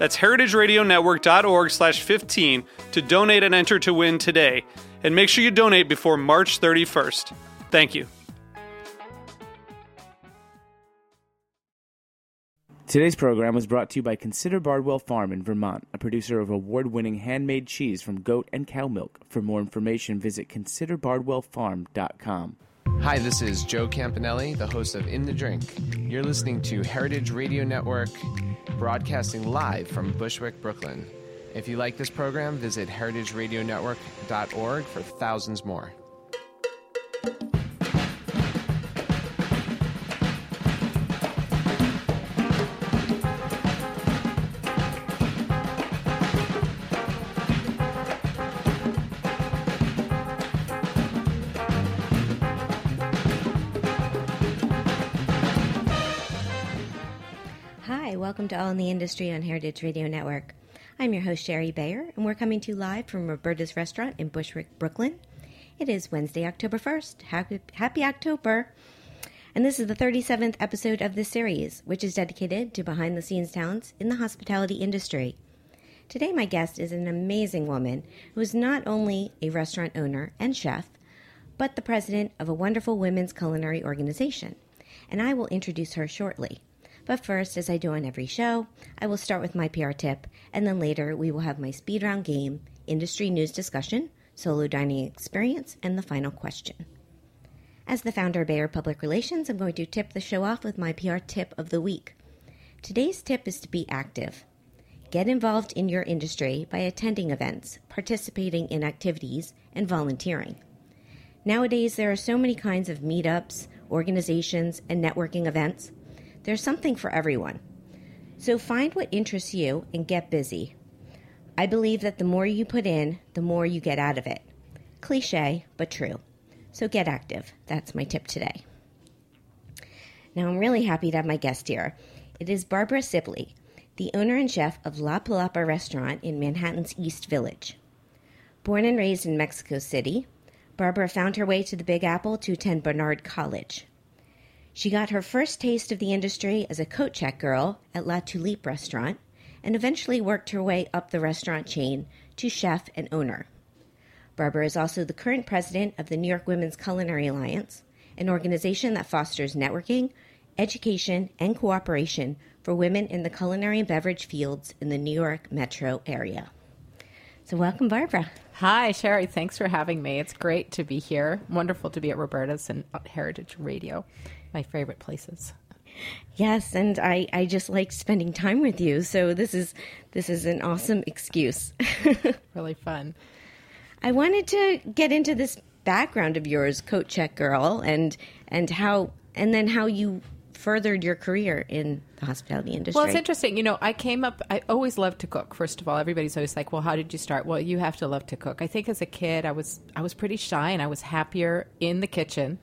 That's heritageradionetwork.org slash 15 to donate and enter to win today. And make sure you donate before March 31st. Thank you. Today's program was brought to you by Consider Bardwell Farm in Vermont, a producer of award winning handmade cheese from goat and cow milk. For more information, visit considerbardwellfarm.com. Hi, this is Joe Campanale, the host of In the Drink. You're listening to Heritage Radio Network, broadcasting live from Bushwick, Brooklyn. If you like this program, visit heritageradionetwork.org for thousands more. The Industry on Heritage Radio Network. I'm your host, Sherry Bayer, and we're coming to you live from Roberta's Restaurant in Bushwick, Brooklyn. It is Wednesday, October 1st. Happy, happy October! And this is the 37th episode of this series, which is dedicated to behind the scenes talents in the hospitality industry. Today, my guest is an amazing woman who is not only a restaurant owner and chef, but the president of a wonderful women's culinary organization. And I will introduce her shortly. But first, as I do on every show, I will start with my PR tip, and then later we will have my speed round game, industry news discussion, solo dining experience, and the final question. As the founder of Bayer Public Relations, I'm going to tip the show off with my PR tip of the week. Today's tip is to be active. Get involved in your industry by attending events, participating in activities, and volunteering. Nowadays, there are so many kinds of meetups, organizations, and networking events. There's something for everyone. So find what interests you and get busy. I believe that the more you put in, the more you get out of it. Cliche, but true. So get active. That's my tip today. Now, I'm really happy to have my guest here. It is Barbara Sibley, the owner and chef of La Palapa restaurant in Manhattan's East Village. Born and raised in Mexico City, Barbara found her way to the Big Apple to attend Barnard College. She got her first taste of the industry as a coat check girl at La Tulipe restaurant and eventually worked her way up the restaurant chain to chef and owner. Barbara is also the current president of the New York Women's Culinary Alliance, an organization that fosters networking, education, and cooperation for women in the culinary and beverage fields in the New York metro area. So, welcome, Barbara. Hi, Sherry. Thanks for having me. It's great to be here. Wonderful to be at Roberta's and Heritage Radio, my favorite places. Yes, and I, I just like spending time with you. So this is this is an awesome excuse. really fun. I wanted to get into this background of yours, coat check girl, and and how and then how you furthered your career in the hospitality industry. Well, it's interesting. You know, I came up, I always loved to cook, first of all. Everybody's always like, well, how did you start? Well, you have to love to cook. I think as a kid, I was, I was pretty shy and I was happier in the kitchen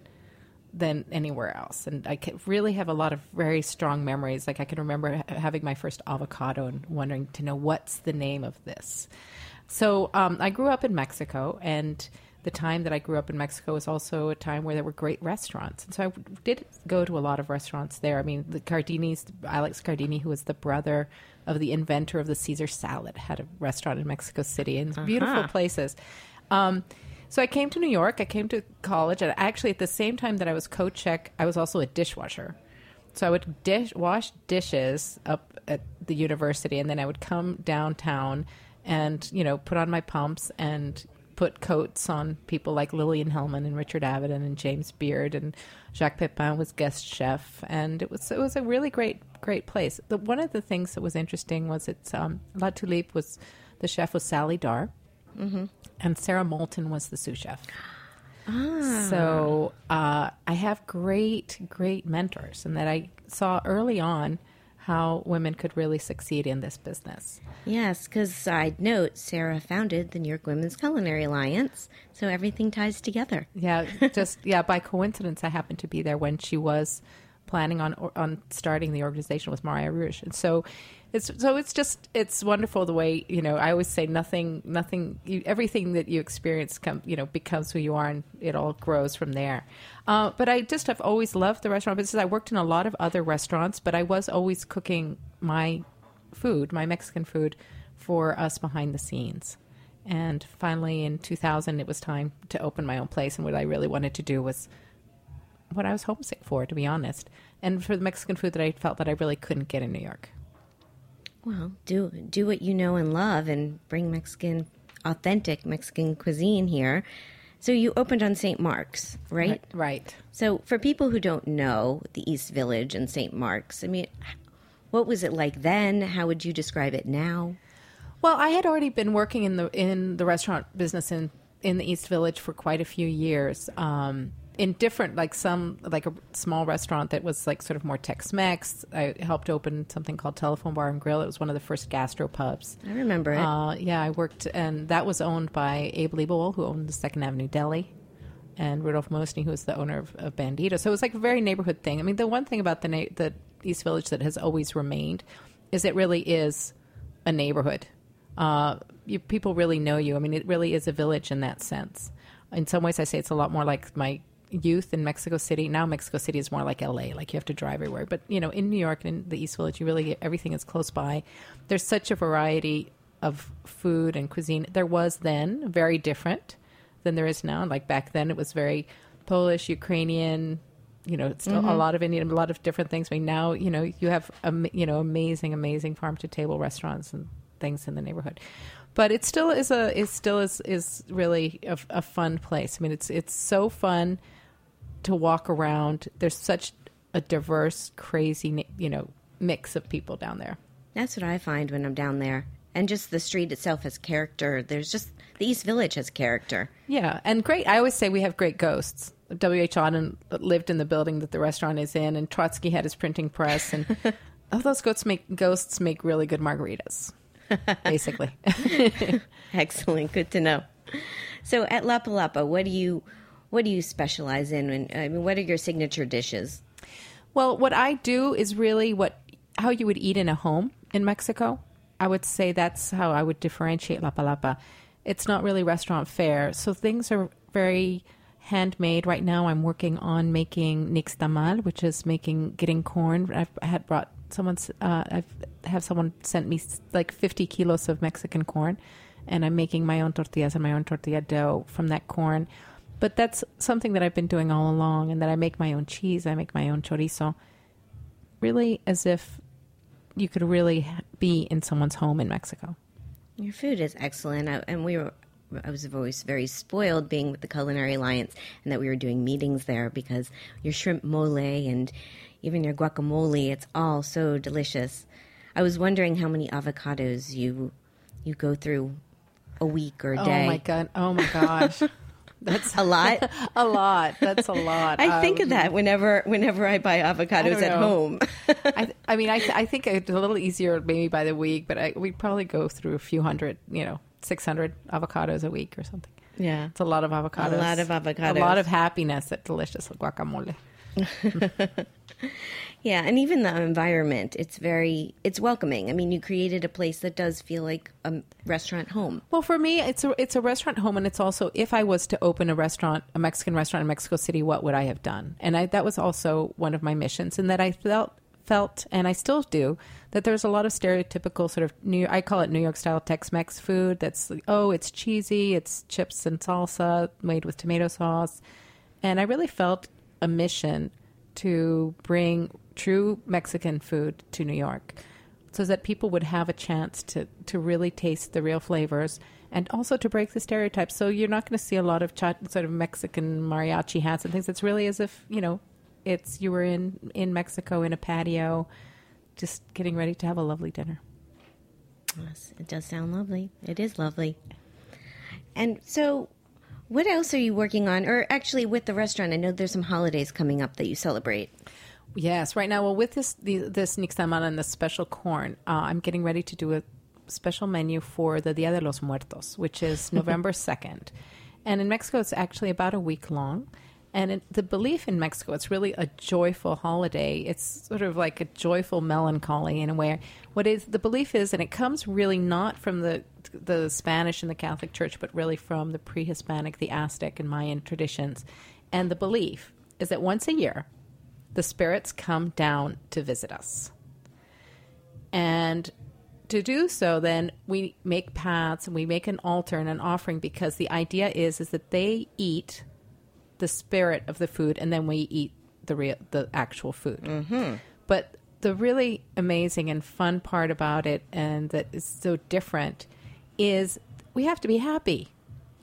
than anywhere else. And I really have a lot of very strong memories. Like I can remember having my first avocado and wondering to know what's the name of this. So um, I grew up in Mexico, and the time that I grew up in Mexico was also a time where there were great restaurants. And so I did go to a lot of restaurants there. I mean, the Cardinis, Alex Cardini, who was the brother of the inventor of the Caesar salad, had a restaurant in Mexico City and uh-huh. beautiful places. Um, so I came to New York. I came to college, and actually, at the same time that I was coat check, I was also a dishwasher. So I would dish wash dishes up at the university, and then I would come downtown and you know put on my pumps and put coats on people like Lillian Hellman and Richard Avedon and James Beard and Jacques Pepin was guest chef, and it was it was a really great great place. The, one of the things that was interesting was it's um, La Tulipe was the chef was Sally Darr, and Sara Moulton was the sous chef. So uh, I have great, great mentors, and that I saw early on how women could really succeed in this business. Yes, because side note, Sarah founded the New York Women's Culinary Alliance, so everything ties together. Yeah, just yeah. By coincidence, I happened to be there when she was planning on on starting the organization with Mariah Rouge, and so it's so it's just it's wonderful the way you know. I always say nothing, nothing, you, everything that you experience come you know becomes who you are, and it all grows from there. Uh, but I just have always loved the restaurant business. I worked in a lot of other restaurants, but I was always cooking my food, my Mexican food, for us behind the scenes. And finally, in 2000, it was time to open my own place. And what I really wanted to do was what I was homesick for, to be honest, and for the Mexican food that I felt that I really couldn't get in New York. Well, do do what you know and love, and bring Mexican, authentic Mexican cuisine here. So you opened on St. Mark's, right? Right. So for people who don't know the East Village and St. Mark's, I mean, what was it like then? How would you describe it now? Well, I had already been working in the in the restaurant business in in the East Village for quite a few years. Um, in different, like some, like a small restaurant that was like sort of more Tex-Mex. I helped open something called Telephone Bar and Grill. It was one of the first gastropubs. I remember it. Uh, yeah, I worked, and that was owned by Abe Lebewohl, who owned the Second Avenue Deli, and Rudolph Mosny, who was the owner of, of Bandito. So it was like a very neighborhood thing. I mean, the one thing about the na- the East Village that has always remained is it really is a neighborhood. Uh, you, people really know you. I mean, it really is a village in that sense. In some ways, I say it's a lot more like my youth in Mexico City. Now, Mexico City is more like LA, like you have to drive everywhere. But you know, in New York and in the East Village, you really get, everything is close by. There's such a variety of food and cuisine. There was then very different than there is now. Like back then, it was very Polish, Ukrainian. You know, it's still a mm-hmm. lot of Indian, a lot of different things. I mean, now you know you have am- you know amazing, amazing farm to table restaurants and things in the neighborhood. But it still is a it still is is really a, a fun place. I mean, it's it's so fun to walk around. There's such a diverse, crazy, you know, mix of people down there. That's what I find when I'm down there. And just the street itself has character. There's just the East Village has character. Yeah, and great. I always say we have great ghosts. W.H. Auden lived in the building that the restaurant is in, and Trotsky had his printing press, and all those ghosts make ghosts make really good margaritas, basically. Excellent, good to know. So at La Palapa, what do you what do you specialize in? And I mean, what are your signature dishes? Well, what I do is really what how you would eat in a home in Mexico. I would say that's how I would differentiate La Palapa. It's not really restaurant fare, so things are very handmade. Right now, I'm working on making nixtamal, which is making getting corn. I've had brought someone's. Uh, I've have someone sent me like 50 kilos of Mexican corn, and I'm making my own tortillas and my own tortilla dough from that corn. But that's something that I've been doing all along, and that I make my own cheese. I make my own chorizo. Really, as if you could really be in someone's home in Mexico. Your food is excellent, I, and we were. I was always very spoiled being with the Culinary Alliance, and that we were doing meetings there because your shrimp mole and even your guacamole, it's all so delicious. I was wondering how many avocados you you go through a week or a oh day. Oh my god! Oh my gosh! That's A lot. a lot. That's a lot. I think of Um, that whenever whenever I buy avocados don't at home. I, I mean, I, I think it's a little easier maybe by the week, but I, we'd probably go through a few hundred, you know, six hundred avocados a week or something. yeah. It's a lot of avocados. A lot of avocados. A lot of happiness at delicious guacamole. Yeah, and even the environment, it's very it's welcoming. I mean, you created a place that does feel like a restaurant home. Well, for me, it's a it's a restaurant home, and it's also if I was to open a restaurant, a Mexican restaurant in Mexico City, what would I have done? And I, that was also one of my missions, and that I felt felt, and I still do, that there's a lot of stereotypical sort of New I call it New York style Tex-Mex food. That's like, oh, it's cheesy, it's chips and salsa made with tomato sauce, and I really felt a mission to bring true Mexican food to New York so that people would have a chance to, to really taste the real flavors and also to break the stereotypes. So you're not going to see a lot of sort of Mexican mariachi hats and things. It's really as if you know, it's you were in in Mexico in a patio, just getting ready to have a lovely dinner. Yes, it does sound lovely. It is lovely. And so, what else are you working on? Or actually, with the restaurant, I know there's some holidays coming up that you celebrate. Yes, right now. Well, with this the, this nixtamal and the special corn, uh, I'm getting ready to do a special menu for the Dia de los Muertos, which is November second, and in Mexico it's actually about a week long. And it, the belief in Mexico, it's really a joyful holiday. It's sort of like a joyful melancholy in a way. What is the belief is, and it comes really not from the the Spanish and the Catholic Church, but really from the pre-Hispanic, the Aztec and Mayan traditions. And the belief is that once a year, the spirits come down to visit us. And to do so, then we make paths and we make an altar and an offering because the idea is is that they eat the spirit of the food and then we eat the real the actual food. Mm-hmm. But the really amazing and fun part about it, and that is so different, is we have to be happy,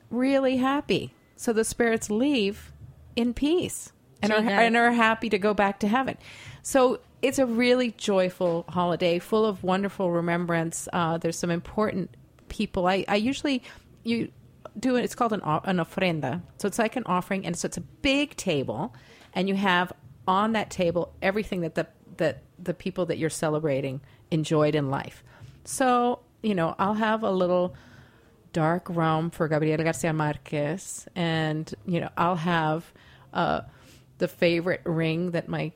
really happy. So the spirits leave in peace and are, and are happy to go back to heaven. So it's a really joyful holiday, full of wonderful remembrance. Uh, there's some important people. I, I usually you do it. It's called an an ofrenda. So it's like an offering, and so it's a big table, and you have on that table everything that the that the people that you're celebrating enjoyed in life. So you know, I'll have a little dark rum for Gabriela Garcia Marquez, and you know, I'll have uh, the favorite ring that my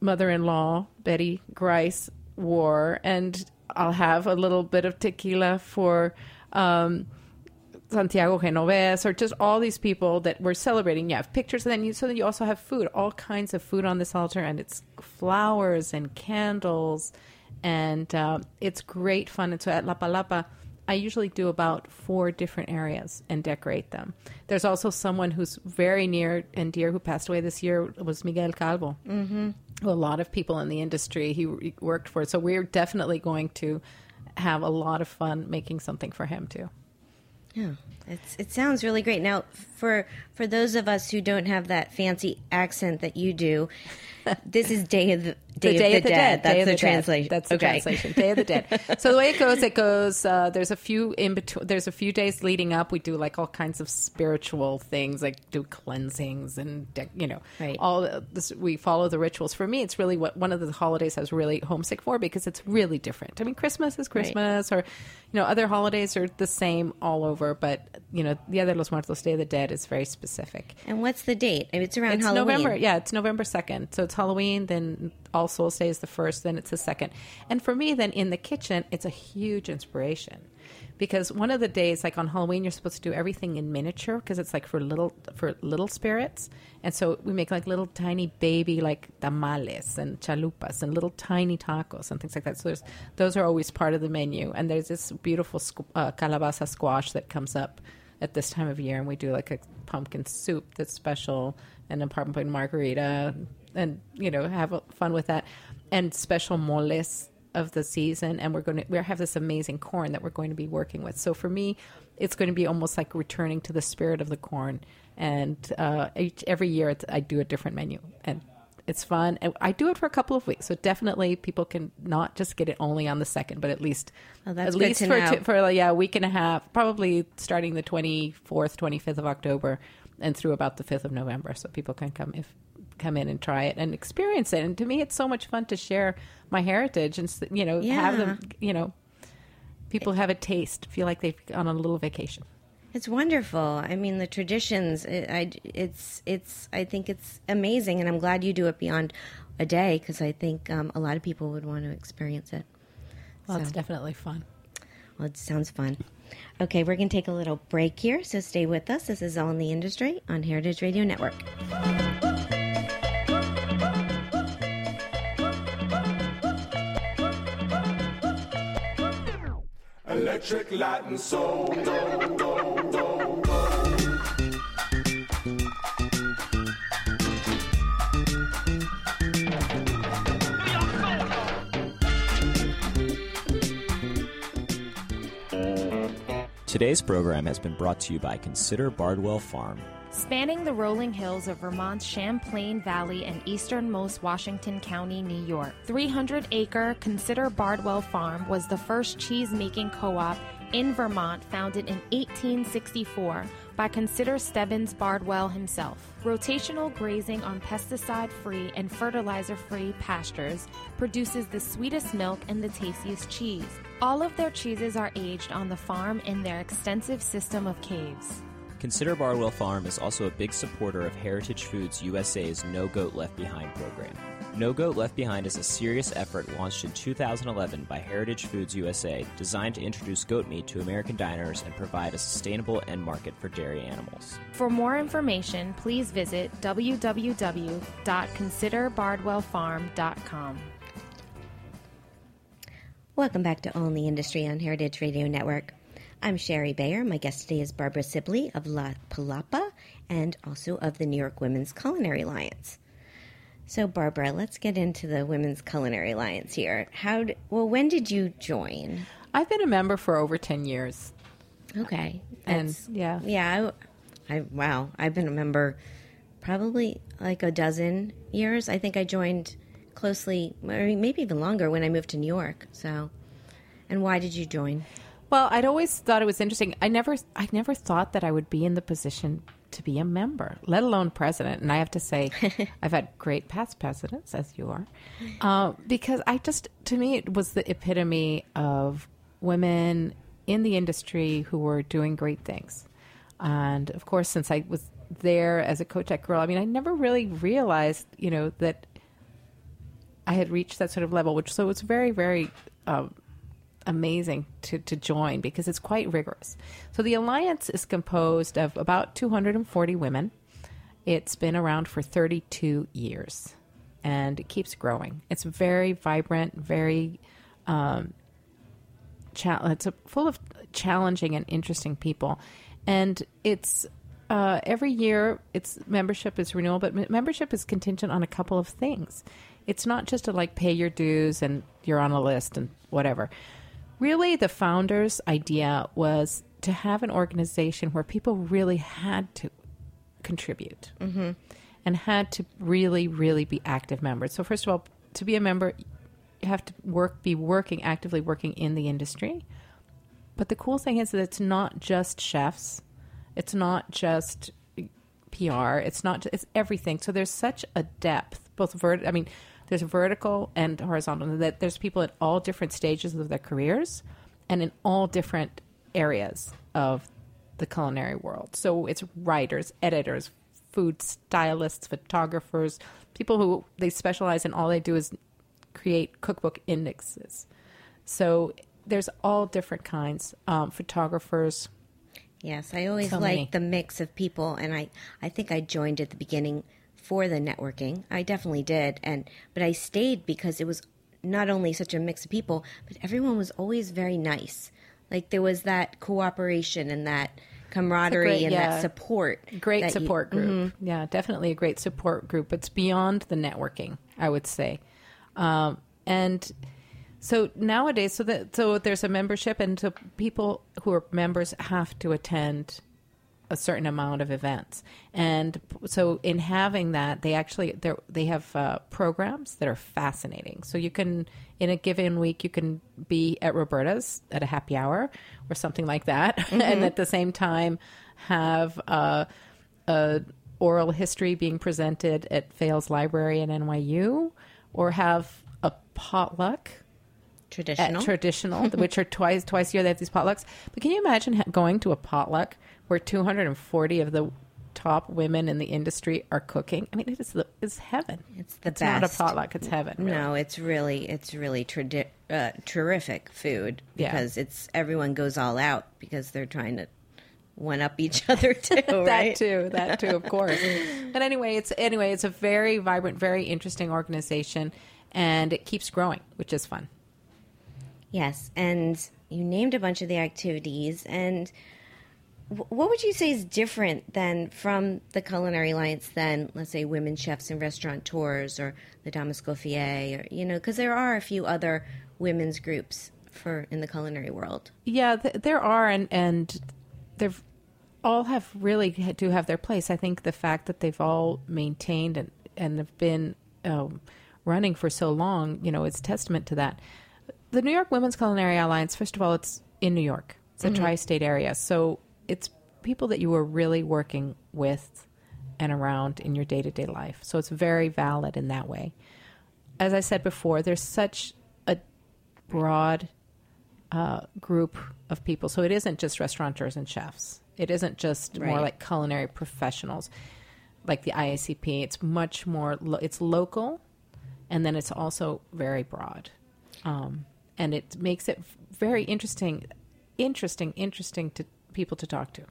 mother-in-law Betty Grice wore, and I'll have a little bit of tequila for um, Santiago Genovese, or just all these people that we're celebrating. You have pictures, and then you so then you also have food, all kinds of food on this altar, and it's flowers and candles, and uh, it's great fun. And so at La Palapa. I usually do about four different areas and decorate them. There's also someone who's very near and dear who passed away this year was Miguel Calvo. Mm-hmm. A lot of people in the industry he he worked for. So we're definitely going to have a lot of fun making something for him too. Yeah, it's it sounds really great. Now, for for those of us who don't have that fancy accent that you do, this is Day of the Day, the Day of the, Dead. That's Day of the, Dead. translation. That's the okay. translation. Day of the Dead. So the way it goes, it goes. Uh, there's a few in between. There's a few days leading up. We do like all kinds of spiritual things, like do cleansings and de- you know, Right. all this. We follow the rituals. For me, it's really what one of the holidays I was really homesick for because it's really different. I mean, Christmas is Christmas, or you know, other holidays are the same all over, but you know, Dia de los Muertos, Day of the Dead, is very specific. And what's the date? I mean, It's around It's Halloween. November. Yeah, it's November 2nd. So it's Halloween, then All Souls Day is the first, then it's the second. And for me, then in the kitchen, it's a huge inspiration. Because one of the days, like on Halloween, you're supposed to do everything in miniature because it's like for little for little spirits, and so we make like little tiny baby like tamales and chalupas and little tiny tacos and things like that. So there's those are always part of the menu, and there's this beautiful squ- uh, calabaza squash that comes up at this time of year, and we do like a pumpkin soup that's special, and a pumpkin margarita, and you know have fun with that, and special moles of the season, and we're going to we have this amazing corn that we're going to be working with. So for me, it's going to be almost like returning to the spirit of the corn, and uh, each, every year it's, I do a different menu, and it's fun. And I do it for a couple of weeks, so definitely people can not just get it only on the second, but at least Oh, at least for for like, yeah a week and a half, probably starting the twenty fourth, twenty fifth of October, and through about the fifth of November, so people can come if come in and try it and experience it. And to me, it's so much fun to share my heritage and you know have them you know people have a taste, feel like they've gone on a little vacation. It's wonderful. I mean, the traditions. It, I, it's, it's. I think it's amazing, and I'm glad you do it beyond a day because I think um, a lot of people would want to experience it. Well, it's definitely fun. Well, it sounds fun. Okay, we're going to take a little break here, so stay with us. This is All in the Industry on Heritage Radio Network. Electric light and soul. Today's program has been brought to you by Consider Bardwell Farm. Spanning the rolling hills of Vermont's Champlain Valley and easternmost Washington County, New York, 300 acre Consider Bardwell Farm was the first cheese making co op in Vermont founded in 1864 by Consider Stebbins Bardwell himself. Rotational grazing on pesticide free and fertilizer free pastures produces the sweetest milk and the tastiest cheese. All of their cheeses are aged on the farm in their extensive system of caves. Consider Bardwell Farm is also a big supporter of Heritage Foods USA's No Goat Left Behind program. No Goat Left Behind is a serious effort launched in 2011 by Heritage Foods USA designed to introduce goat meat to American diners and provide a sustainable end market for dairy animals. For more information, please visit www.considerbardwellfarm.com. Welcome back to Only Industry on Heritage Radio Network. I'm Sherry Bayer. My guest today is Barbara Sibley of La Palapa and also of the New York Women's Culinary Alliance. So, Barbara, let's get into the Women's Culinary Alliance here. How? well, when did you join? I've been a member for over 10 years. Okay, And, yeah. yeah. I, I wow, I've been a member probably like a dozen years. I think I joined closely, maybe even longer when I moved to New York. So, and why did you join? Well, I'd always thought it was interesting. I never, I never thought that I would be in the position to be a member, let alone president. And I have to say, I've had great past presidents, as you are, uh, because I just, to me, it was the epitome of women in the industry who were doing great things. And of course, since I was there as a Kotek girl, I mean, I never really realized, you know, that I had reached that sort of level, which so it's very, very um, amazing to, to join because it's quite rigorous. So the alliance is composed of about 240 women. It's been around for 32 years and it keeps growing. It's very vibrant, very um, cha- it's a, full of challenging and interesting people, and it's uh, every year its membership is renewal, but membership is contingent on a couple of things. It's not just to like pay your dues and you're on a list and whatever. Really, the founders' idea was to have an organization where people really had to contribute mm-hmm. and had to really, really be active members. So, first of all, to be a member, you have to work, be working actively working in the industry. But the cool thing is that it's not just chefs, it's not just PR, it's not it's everything. So there's such a depth, both vert. I mean, there's vertical and horizontal. That there's people at all different stages of their careers, and in all different areas of the culinary world. So it's writers, editors, food stylists, photographers, people who they specialize in all they do is create cookbook indexes. So there's all different kinds. Um, photographers. Yes, I always So like the mix of people, and I, I think I joined at the beginning for the networking. I definitely did, and but I stayed because it was not only such a mix of people, but everyone was always very nice. Like there was that cooperation and that camaraderie great- and yeah. that support. Great that you- support group. Yeah, definitely a great support group. It's beyond the networking, I would say. Um, and so nowadays, so that so there's a membership, and so people who are members have to attend a certain amount of events. And so in having that, they actually they they have uh, programs that are fascinating. So you can in a given week you can be at Roberta's at a happy hour or something like that, and at the same time have uh, a oral history being presented at Fales Library in NYU, or have a potluck traditional. at traditional, which are twice twice a year. They have these potlucks. But can you imagine going to a potluck where 240 of the top women in the industry are cooking? I mean, it is the, it's heaven. It's the best. not a potluck; it's heaven. really. No, it's really it's really tradi- uh, terrific food Yeah. because it's everyone goes all out because they're trying to one up each other too, that right? too, that too, of course. but anyway, it's anyway, it's a very vibrant, very interesting organization, and it keeps growing, which is fun. Yes, and you named a bunch of the activities, and what would you say is different than from the Culinary Alliance than, let's say, women chefs and restaurateurs or the Damas or you know, because there are a few other women's groups for in the culinary world. Yeah, th- there are, and and they've all have really do have their place. I think the fact that they've all maintained and and have been um, running for so long, you know, is testament to that. The New York Women's Culinary Alliance, first of all, it's in New York. It's a tri-state area, so it's people that you are really working with and around in your day-to-day life. So it's very valid in that way. As I said before, there's such a broad uh, group of people. So it isn't just restaurateurs and chefs. It isn't just more like culinary professionals, like the IACP. It's much more. Lo- it's local, and then it's also very broad, um, and it makes it very interesting, interesting, interesting to people to talk to.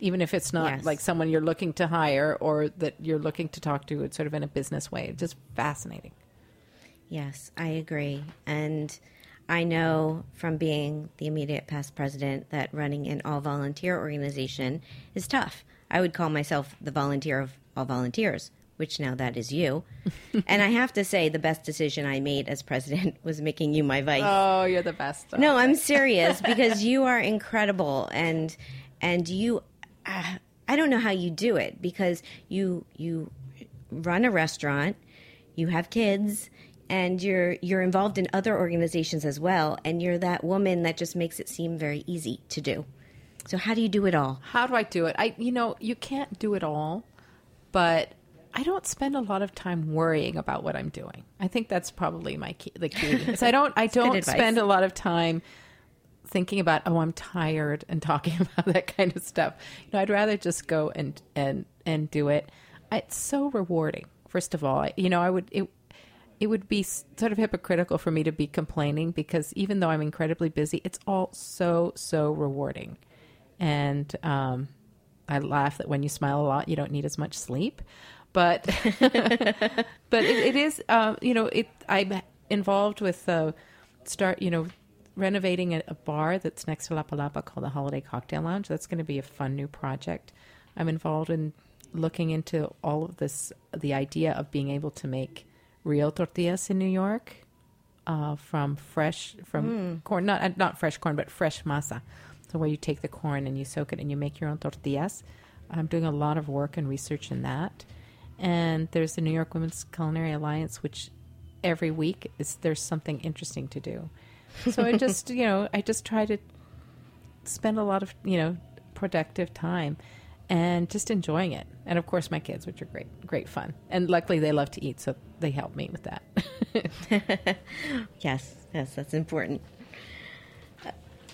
Even if it's not Yes. like someone you're looking to hire or that you're looking to talk to, it's sort of in a business way. Just fascinating. Yes, I agree. And I know from being the immediate past president that running an all volunteer organization is tough. I would call myself the volunteer of all volunteers, which now that is you. and I have to say, the best decision I made as president was making you my vice. Oh, you're the best. No, I'm serious because you are incredible and and you uh, I don't know how you do it because you you run a restaurant, you have kids and you're you're involved in other organizations as well and you're that woman that just makes it seem very easy to do. So how do you do it all? How do I do it? I, you know, you can't do it all, but I don't spend a lot of time worrying about what I'm doing. I think that's probably my key. The key is I don't. I don't spend a lot of time thinking about oh I'm tired and talking about that kind of stuff. You know, I'd rather just go and and and do it. It's so rewarding. First of all, you know, I would it it would be sort of hypocritical for me to be complaining because even though I'm incredibly busy, it's all so so rewarding. And um, I laugh that when you smile a lot, you don't need as much sleep. But but it, it is um, you know it I'm involved with uh, start you know renovating a, a bar that's next to La Palapa called the Holiday Cocktail Lounge. That's going to be a fun new project. I'm involved in looking into all of this the idea of being able to make real tortillas in New York uh, from fresh from corn not uh, not fresh corn but fresh masa. So where you take the corn and you soak it and you make your own tortillas. I'm doing a lot of work and research in that. And there's the New York Women's Culinary Alliance, which every week is there's something interesting to do. So I just you know I just try to spend a lot of you know productive time and just enjoying it. And of course my kids, which are great, great fun. And luckily they love to eat, so they help me with that. Yes, yes, that's important.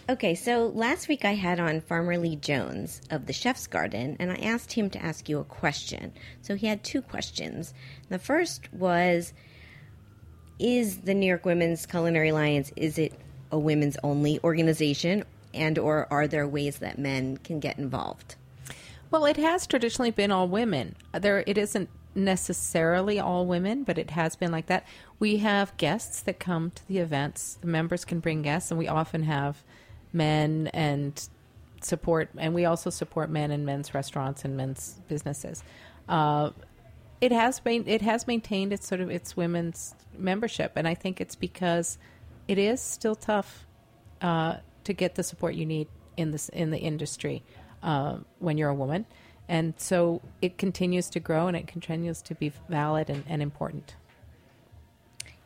Okay, so last week I had on Farmer Lee Jones of the Chef's Garden, and I asked him to ask you a question. So he had two questions. The first was Is the New York Women's Culinary Alliance, is it a women's only organization? And or are there ways that men can get involved? Well, it has traditionally been all women. There, it isn't necessarily all women, but it has been like that. We have guests that come to the events. The members can bring guests, and we often have men and support, and we also support men in men's restaurants and men's businesses. Uh, it has been it has maintained its sort of its women's membership, and I think it's because it is still tough uh, to get the support you need in this in the industry uh, when you're a woman, and so it continues to grow and it continues to be valid and, and important.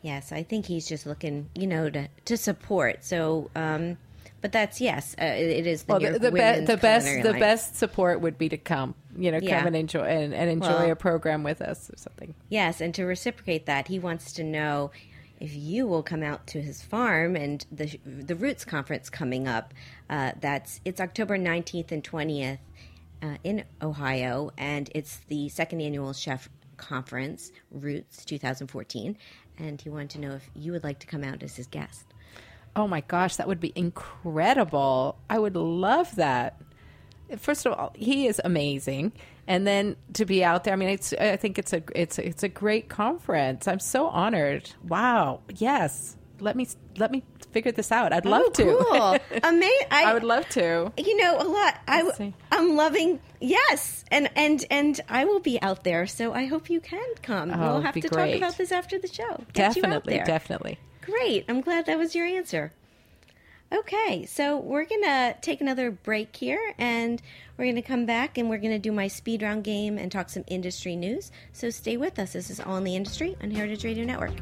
Yes, I think he's just looking, you know, to to support. So, um, but that's yes, uh, it is the Well, the, the, be- the best the best support would be to come, you know, Yeah. come and enjoy and, and enjoy Well- a program with us or something. Yes, and to reciprocate that, he wants to know if you will come out to his farm and the the Roots conference coming up. Uh, that's it's October nineteenth and twentieth uh, in Ohio, and it's the second annual chef conference, Roots 2014. And he wanted to know if you would like to come out as his guest. Oh my gosh, that would be incredible. I would love that. First of all, he is amazing. And then to be out there, I mean, it's I think it's a it's a, it's a great conference. I'm so honored. Wow. Yes. Let me let me figure this out. I'd love oh, to. Cool. Amazing. I would love to. you know a lot I, I'm loving yes and and and i will be out there so i hope you can come Oh, we'll have to great. talk about this after the show Get Definitely, definitely. Great i'm glad that was your answer Okay, so we're going to take another break here and we're going to come back and we're going to do my speed round game and talk some industry news. So stay with us. This is All in the Industry on Heritage Radio Network.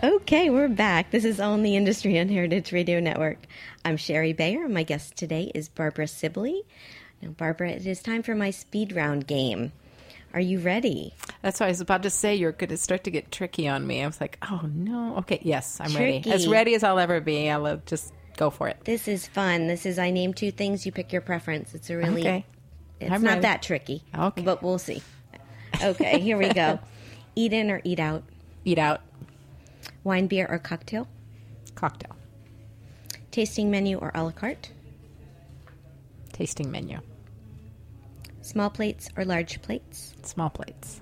Okay, we're back. This is on the Industry on Heritage Radio Network. I'm Sherry Bayer. And my guest today is Barbara Sibley. Now, Barbara, it is time for my speed round game. Are you ready? That's what I was about to say. You're going to start to get tricky on me. I was like, oh no. Okay, yes, I'm ready. As ready as I'll ever be. I'll uh, just go for it. This is fun. This is I name two things, you pick your preference. It's a really Okay. It's I'm not ready. that tricky. Okay. But we'll see. Okay, here we go. eat in or eat out? Eat out. Wine, beer, or cocktail? Cocktail. Tasting menu or a la carte? Tasting menu. Small plates or large plates? Small plates.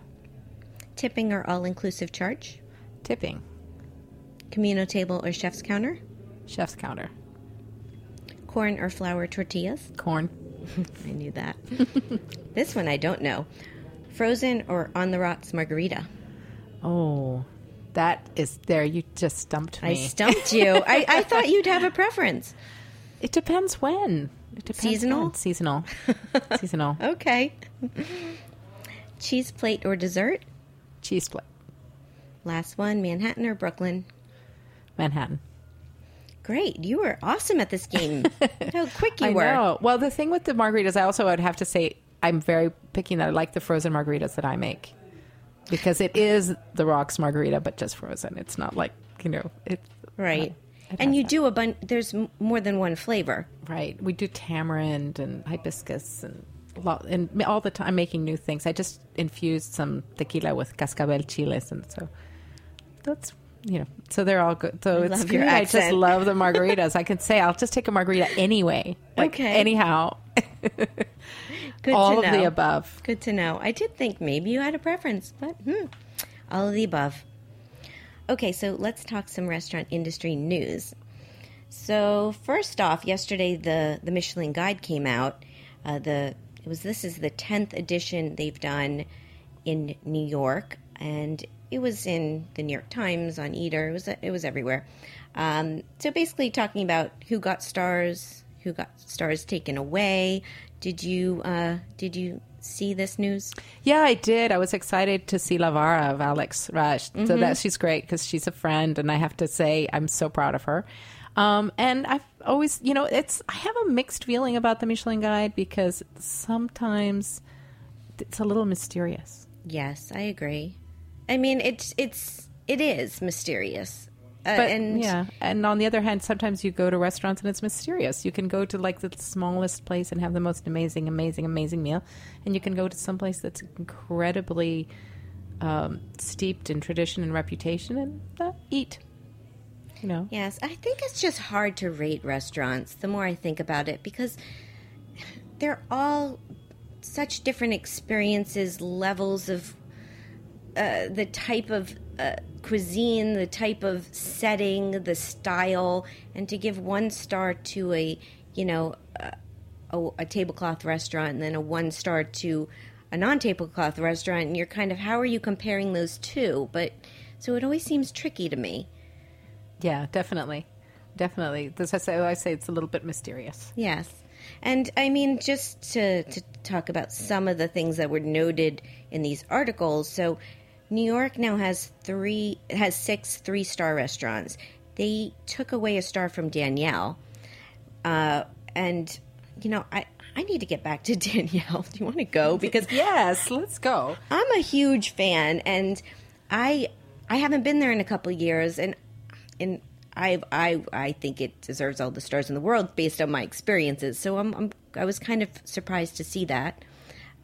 Tipping or all inclusive charge? Tipping. Communal table or chef's counter? Chef's counter. Corn or flour tortillas? Corn. I knew that. this one I don't know. Frozen or on the rocks margarita? Oh, that is there. You just stumped me. I stumped you. I, I thought you'd have a preference. It depends when. It depends Seasonal? when. Seasonal. Seasonal. Okay. Cheese plate or dessert? Cheese plate. Last one, Manhattan or Brooklyn? Manhattan. Great. You were awesome at this game. How quick you I were. know. Well, the thing with the margaritas, I also would have to say I'm very picky that I like the frozen margaritas that I make because it is the rocks margarita, but just frozen. It's not like you know it's Right. It And you that. do a bunch, there's more than one flavor. right. We do tamarind and hibiscus and lot, and all the time making new things. I just infused some tequila with cascabel chiles, and so that's you know. So they're all good. So it's love your. I just love the margaritas. I can say I'll just take a margarita anyway. Like, Okay. Anyhow, Good all to of the above. Good to know. I did think maybe you had a preference, but hmm, all of the above. Okay, so let's talk some restaurant industry news. So first off, yesterday the the Michelin Guide came out. Uh, the it was this is the tenth edition they've done in New York, and it was in the New York Times on Eater. It was it was everywhere. Um, so basically, talking about who got stars, who got stars taken away. Did you uh, did you see this news? Yeah, I did. I was excited to see La Vara of Alex Rush. So Mm-hmm. that she's great because she's a friend, and I have to say I'm so proud of her. Um, and I've always, you know, it's I have a mixed feeling about the Michelin Guide because sometimes it's a little mysterious. Yes, I agree. I mean, it's it's it is mysterious, uh, But and yeah, and on the other hand, sometimes you go to restaurants and it's mysterious. You can go to like the smallest place and have the most amazing, amazing, amazing meal, and you can go to some place that's incredibly um, steeped in tradition and reputation and uh, eat. You know, Yes, I think it's just hard to rate restaurants the more I think about it because they're all such different experiences, levels of uh, the type of uh, cuisine, the type of setting, the style, and to give one star to a, you know, a, a, a tablecloth restaurant and then a one star to a non tablecloth restaurant, and you're kind of, how are you comparing those two? But so it always seems tricky to me. yeah, definitely, definitely. This I say, I say it's a little bit mysterious. Yes. And I mean, just to, to talk about some of the things that were noted in these articles. So, New York now has three has six three star restaurants. They took away a star from Daniel, uh, and you know, I I need to get back to Daniel. Do you want to go? Because Yes, let's go. I'm a huge fan, and I I haven't been there in a couple of years, and and I I I think it deserves all the stars in the world based on my experiences. So I'm, I'm I was kind of surprised to see that.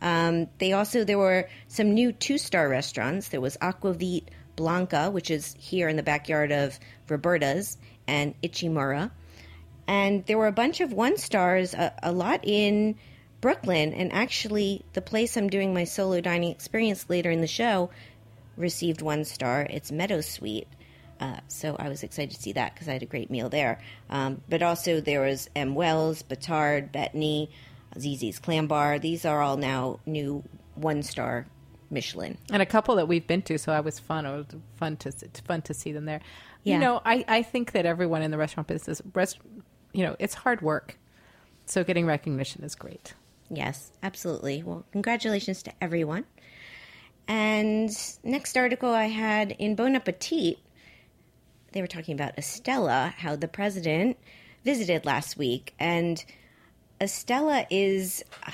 Um, they also there were some new two star restaurants. There was Aquavit Blanca, which is here in the backyard of Roberta's, and Ichimura. And there were a bunch of one stars, a, a lot in Brooklyn. And actually, the place I'm doing my solo dining experience later in the show received one star. It's Meadowsweet. Uh, so I was excited to see that because I had a great meal there. Um, but also there was M. Wells, Batard, Betony, Zz's Clam Bar. These are all now new one star Michelin. and a couple that we've been to. So I was fun. It was fun to it's fun to see them there. Yeah. You know, I, I think that everyone in the restaurant business, rest, you know, it's hard work. So getting recognition is great. Yes, absolutely. Well, congratulations to everyone. And next article I had in Bon Appetit, they were talking about Estela, how the president visited last week. And Estela is uh,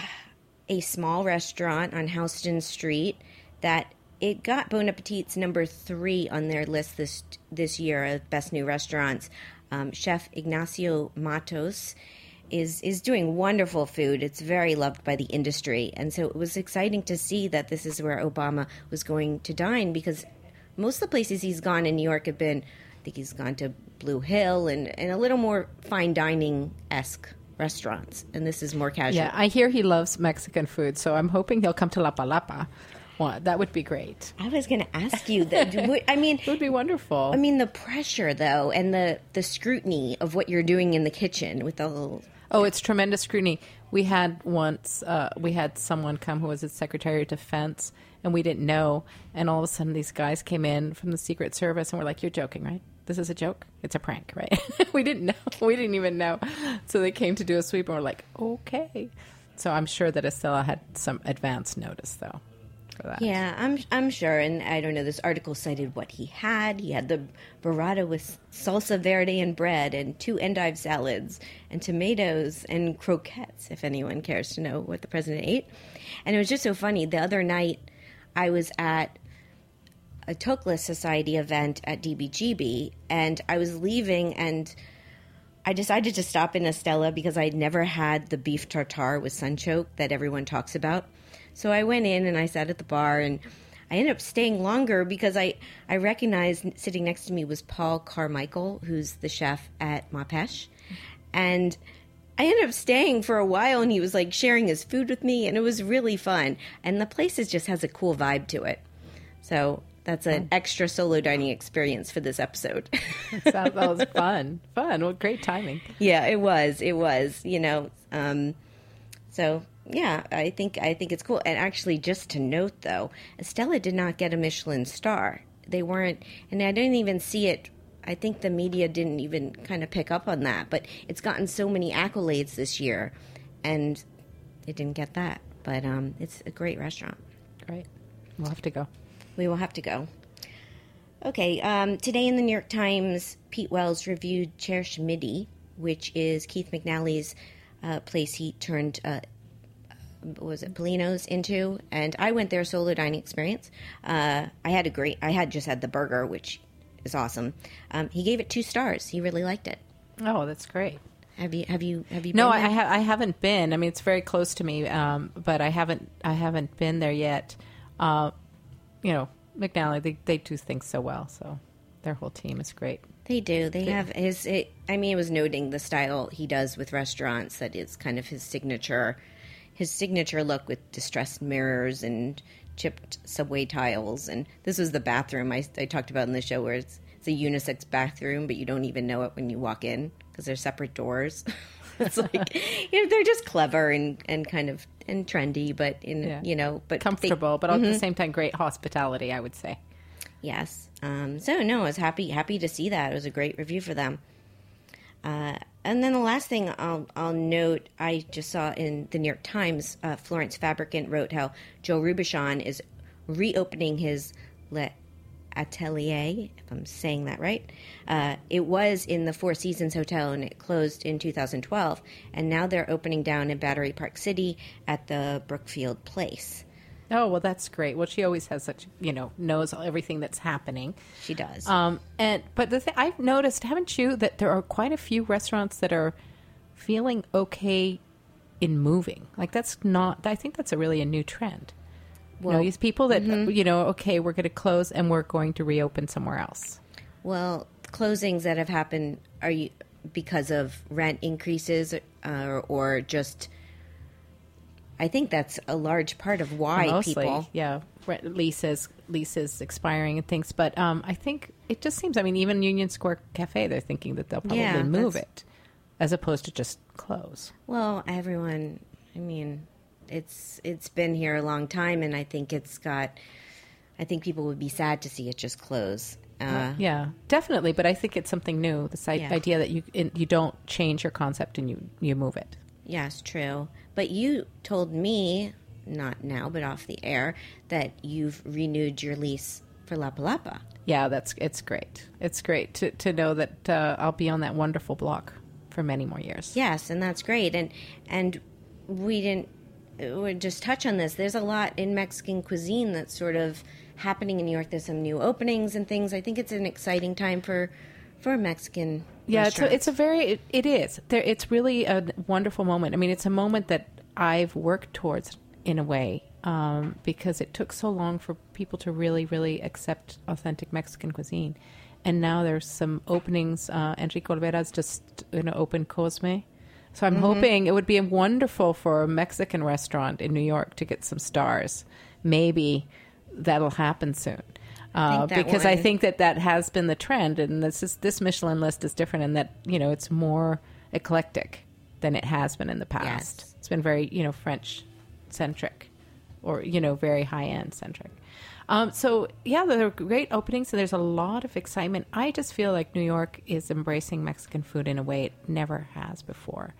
a small restaurant on Houston Street that it got Bon Appetit's number three on their list this this year of best new restaurants. Um, Chef Ignacio Mattos is is doing wonderful food. It's very loved by the industry, and so it was exciting to see that this is where Obama was going to dine because most of the places he's gone in New York have been. I think he's gone to Blue Hill and, and a little more fine dining esque restaurants, and this is more casual. Yeah, I hear he loves Mexican food, so I'm hoping he'll come to La Palapa. Well, that would be great. I was going to ask you that. I mean, It would be wonderful. I mean the pressure though, and the the scrutiny of what you're doing in the kitchen with the whole. Oh, it's tremendous scrutiny. We had once, uh, we had someone come who was a Secretary of Defense, and we didn't know. And all of a sudden, these guys came in from the Secret Service, and we're like, "You're joking, right? This is a joke. It's a prank, right?" we didn't know. We didn't even know. So they came to do a sweep, and we're like, "Okay." So I'm sure that Estela had some advance notice, though. Yeah, I'm I'm sure, and I don't know. This article cited what he had. He had the burrata with salsa verde and bread, and two endive salads, and tomatoes and croquettes. If anyone cares to know what the president ate, and it was just so funny. The other night, I was at a Toklas Society event at DBGB, and I was leaving, and I decided to stop in Estella because I'd never had the beef tartare with sunchoke that everyone talks about. So I went in and I sat at the bar, and I ended up staying longer because I I recognized sitting next to me was Paul Carmichael, who's the chef at Má Pêche, and. I ended up staying for a while and he was like sharing his food with me and it was really fun. And the place is just has a cool vibe to it. So that's an extra solo dining experience for this episode. So that was fun. Fun. Well, great timing. yeah, it was. It was. You know. Um, so yeah, I think I think it's cool. And actually, just to note though, Estela did not get a Michelin star. They weren't, and I didn't even see it. I think the media didn't even kind of pick up on that. But it's gotten so many accolades this year, and it didn't get that. But um, it's a great restaurant. Great. We'll have to go. We will have to go. Okay, um, today in the New York Times, Pete Wells reviewed Cherche Midi, which is Keith McNally's uh, place he turned, uh, was it Pulino's into, and I went there solo dining experience. Uh, I had a great, I had just had the burger, which is awesome. Um, he gave it two stars. He really liked it. Oh, that's great. Have you, have you, have you? No, been I, there? I, ha- I haven't been. I mean, it's very close to me, um, but I haven't. I haven't been there yet. Uh, you know, McNally, they they do things so well. So their whole team is great. They do. They have his. It, I mean, it was noting the style he does with restaurants. That is kind of his signature, his signature look with distressed mirrors and chipped subway tiles. And this was the bathroom I, I talked about in the show, where it's it's a unisex bathroom, but you don't even know it when you walk in because they're separate doors. it's like you know, they're just clever and and kind of and trendy, but in Yeah. you know, but they- Comfortable, but at the same time, great hospitality. I would say. Yes. Um, so no, I was happy happy to see that. It was a great review for them. Uh, and then the last thing I'll, I'll note, I just saw in the New York Times, uh, Florence Fabricant wrote how Joël Robuchon is reopening his Le Atelier, if I'm saying that right. Uh, it was in the Four Seasons Hotel and it closed in 2012. And now they're opening down in Battery Park City at the Brookfield Place. Oh well, that's great. Well, she always has such you know knows everything that's happening. She does. Um, and but the thing I've noticed, haven't you, that there are quite a few restaurants that are feeling okay in moving. Like that's not. I think that's a really a new trend. You know, these people that you know, okay, we're going to close and we're going to reopen somewhere else. Well, closings that have happened are you because of rent increases uh, or just. I think that's a large part of why Mostly, people. yeah, leases leases expiring and things. But um, I think it just seems. I mean, even Union Square Cafe, they're thinking that they'll probably Yeah, move it as opposed to just close. Well, everyone. I mean, it's it's been here a long time, and I think it's got. I think people would be sad to see it just close. Uh, Yeah, definitely. But I think it's something new. This Yeah. idea that you in, you don't change your concept and you you move it. Yes, true. But you told me, not now, but off the air, that you've renewed your lease for La Palapa. Yeah, that's it's great. It's great to to know that uh, I'll be on that wonderful block for many more years. Yes, and that's great. And and we didn't we just touch on this. There's a lot in Mexican cuisine that's sort of happening in New York. There's some new openings and things. I think it's an exciting time for for Mexican. Yeah, it's a, it's a very it, it is. There it's really a wonderful moment. I mean, it's a moment that I've worked towards in a way um, because it took so long for people to really really accept authentic Mexican cuisine. And now there's some openings. Uh, Enrique Olvera's just going to open Cosme. So I'm hoping it would be wonderful for a Mexican restaurant in New York to get some stars. Maybe that'll happen soon. Uh, that because I think that that has been the trend, and this is this Michelin list is different in that you know it's more eclectic than it has been in the past. Yes. It's been very you know French centric, or you know very high end centric. Um, so yeah, there are great openings, and there's a lot of excitement. I just feel like New York is embracing Mexican food in a way it never has before,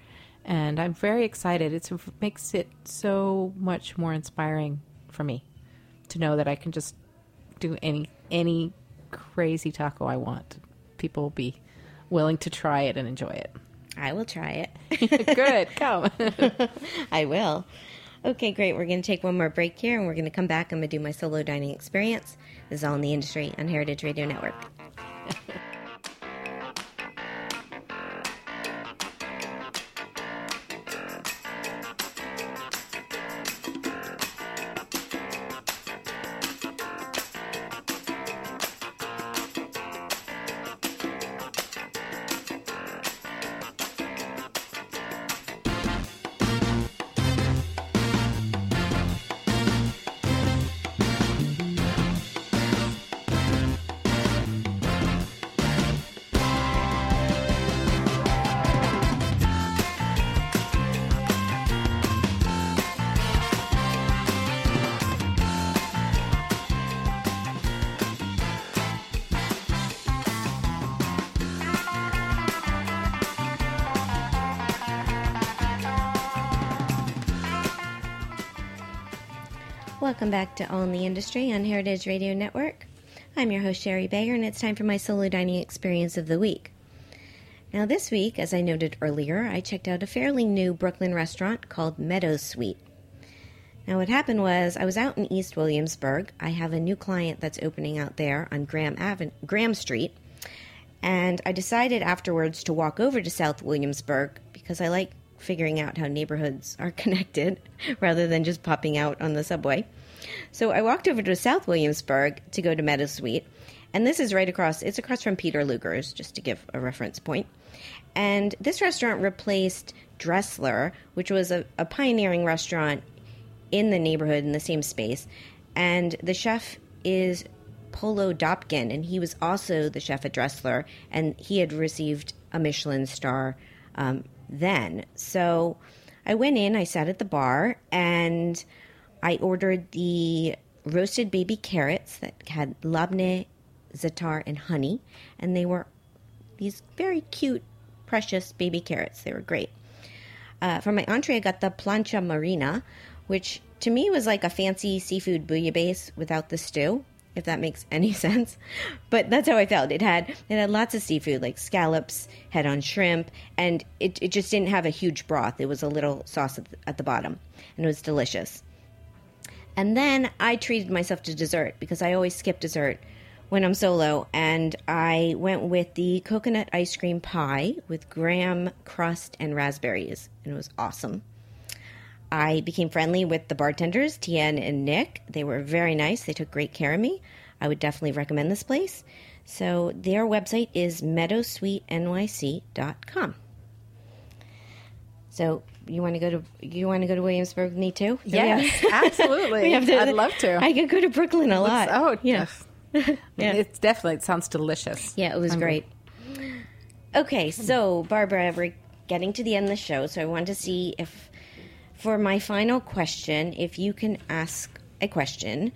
and I'm very excited. It's, it makes it so much more inspiring for me to know that I can just do any any crazy taco I want. People will be willing to try it and enjoy it. I will try it. Good, come. I will. Okay, great. We're going to take one more break here, and we're going to come back. I'm going to do my solo dining experience. This is all in the industry on Heritage Radio Network. Welcome back to All in the Industry on Heritage Radio Network. I'm your host, Shari Bayer, and it's time for my solo dining experience of the week. Now, this week, as I noted earlier, I checked out a fairly new Brooklyn restaurant called Meadowsweet. Now, what happened was I was out in East Williamsburg. I have a new client that's opening out there on Graham, Aven- Graham Street, and I decided afterwards to walk over to South Williamsburg because I like figuring out how neighborhoods are connected rather than just popping out on the subway. So I walked over to South Williamsburg to go to Meadowsweet, and this is right across. It's across from Peter Luger's, just to give a reference point. And this restaurant replaced Dressler, which was a, a pioneering restaurant in the neighborhood in the same space. And the chef is Polo Dobkin, and he was also the chef at Dressler, and he had received a Michelin star um, then. So I went in, I sat at the bar, and I ordered the roasted baby carrots that had labne, za'atar, and honey, and they were these very cute, precious baby carrots. They were great. Uh, for my entree, I got the plancha marina, which to me was like a fancy seafood bouillabaisse without the stew. if that makes any sense. But that's how I felt. It had it had lots of seafood, like scallops, head on shrimp, and it, it just didn't have a huge broth. It was a little sauce at the, at the bottom, and it was delicious. And then I treated myself to dessert because I always skip dessert when I'm solo, and I went with the coconut ice cream pie with graham crust and raspberries, and it was awesome. I became friendly with the bartenders, Tien and Nick. They were very nice. They took great care of me. I would definitely recommend this place. So their website is meadowsweetnyc.com. So you want to go to you want to go to Williamsburg? With me too. So we have- Yes, absolutely. have to- I'd love to. I could go to Brooklyn a lot. oh, yes. Yeah. It's definitely it sounds delicious. Yeah, it was great. Okay, so Barbara, we're getting to the end of the show, so I wanted to see if, for my final question, if you can ask a question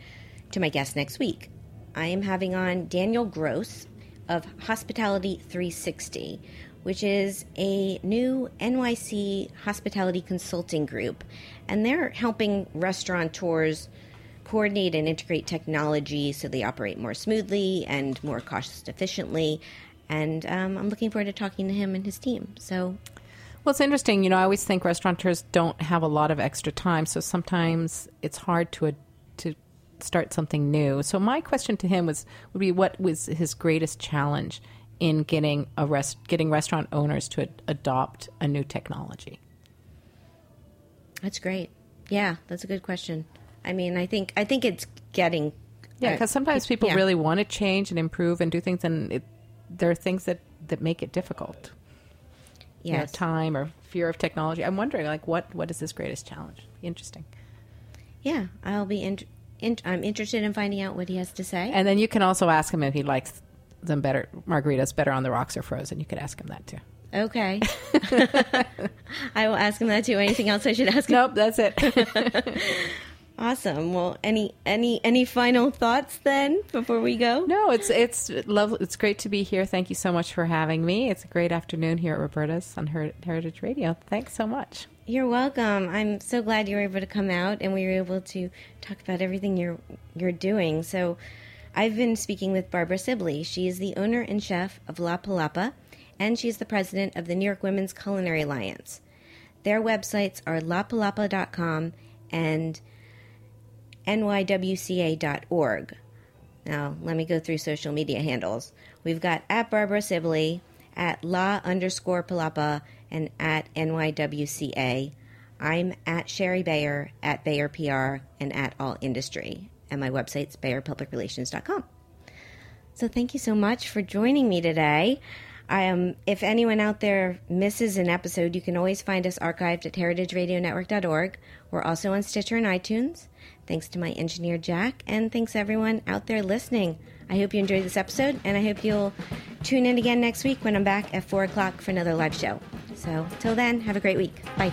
to my guest next week. I am having on Daniel Gross of Hospitality 360, which is a new NYC hospitality consulting group, and they're helping restaurateurs coordinate and integrate technology so they operate more smoothly and more cost efficiently. And um, I'm looking forward to talking to him and his team. So, Well, it's interesting. You know, I always think restaurateurs don't have a lot of extra time, so sometimes it's hard to to start something new. So my question to him was would be what was his greatest challenge in getting a rest getting restaurant owners to ad- adopt a new technology? that's great. Yeah, that's a good question. I mean, I think I think it's getting Yeah, uh, because sometimes people yeah. really want to change and improve and do things, and it, there are things that that make it difficult. You know, time or fear of technology. I'm wondering, like, what what is his greatest challenge? Interesting. Yeah, I'll be in, in, I'm interested in finding out what he has to say. And then you can also ask him if he likes them better, margaritas better on the rocks or frozen. You could ask him that too. okay, I will ask him that too. Anything else I should ask him? Nope, that's it. Awesome. Well, any any any final thoughts then before we go? no, it's it's lovely. It's great to be here. Thank you so much for having me. It's a great afternoon here at Roberta's on Her- Heritage Radio. Thanks so much. You're welcome. I'm so glad you were able to come out and we were able to talk about everything you're you're doing. So, I've been speaking with Barbara Sibley. She is the owner and chef of La Palapa, and she's the president of the New York Women's Culinary Alliance. Their websites are lapalapa.com and nywca.org. Now, let me go through social media handles. We've got at Barbara Sibley, at la underscore palapa, and at NYWCA. I'm at Shari Bayer, at Bayer PR, and at All Industry. And my website's bayerpublicrelations.com. So thank you so much for joining me today. Am. If anyone out there misses an episode, you can always find us archived at heritageradionetwork.org. We're also on Stitcher and iTunes. Thanks to my engineer Jack, and thanks everyone out there listening. I hope you enjoyed this episode, and I hope you'll tune in again next week when I'm back at four o'clock for another live show. So till then, have a great week. Bye.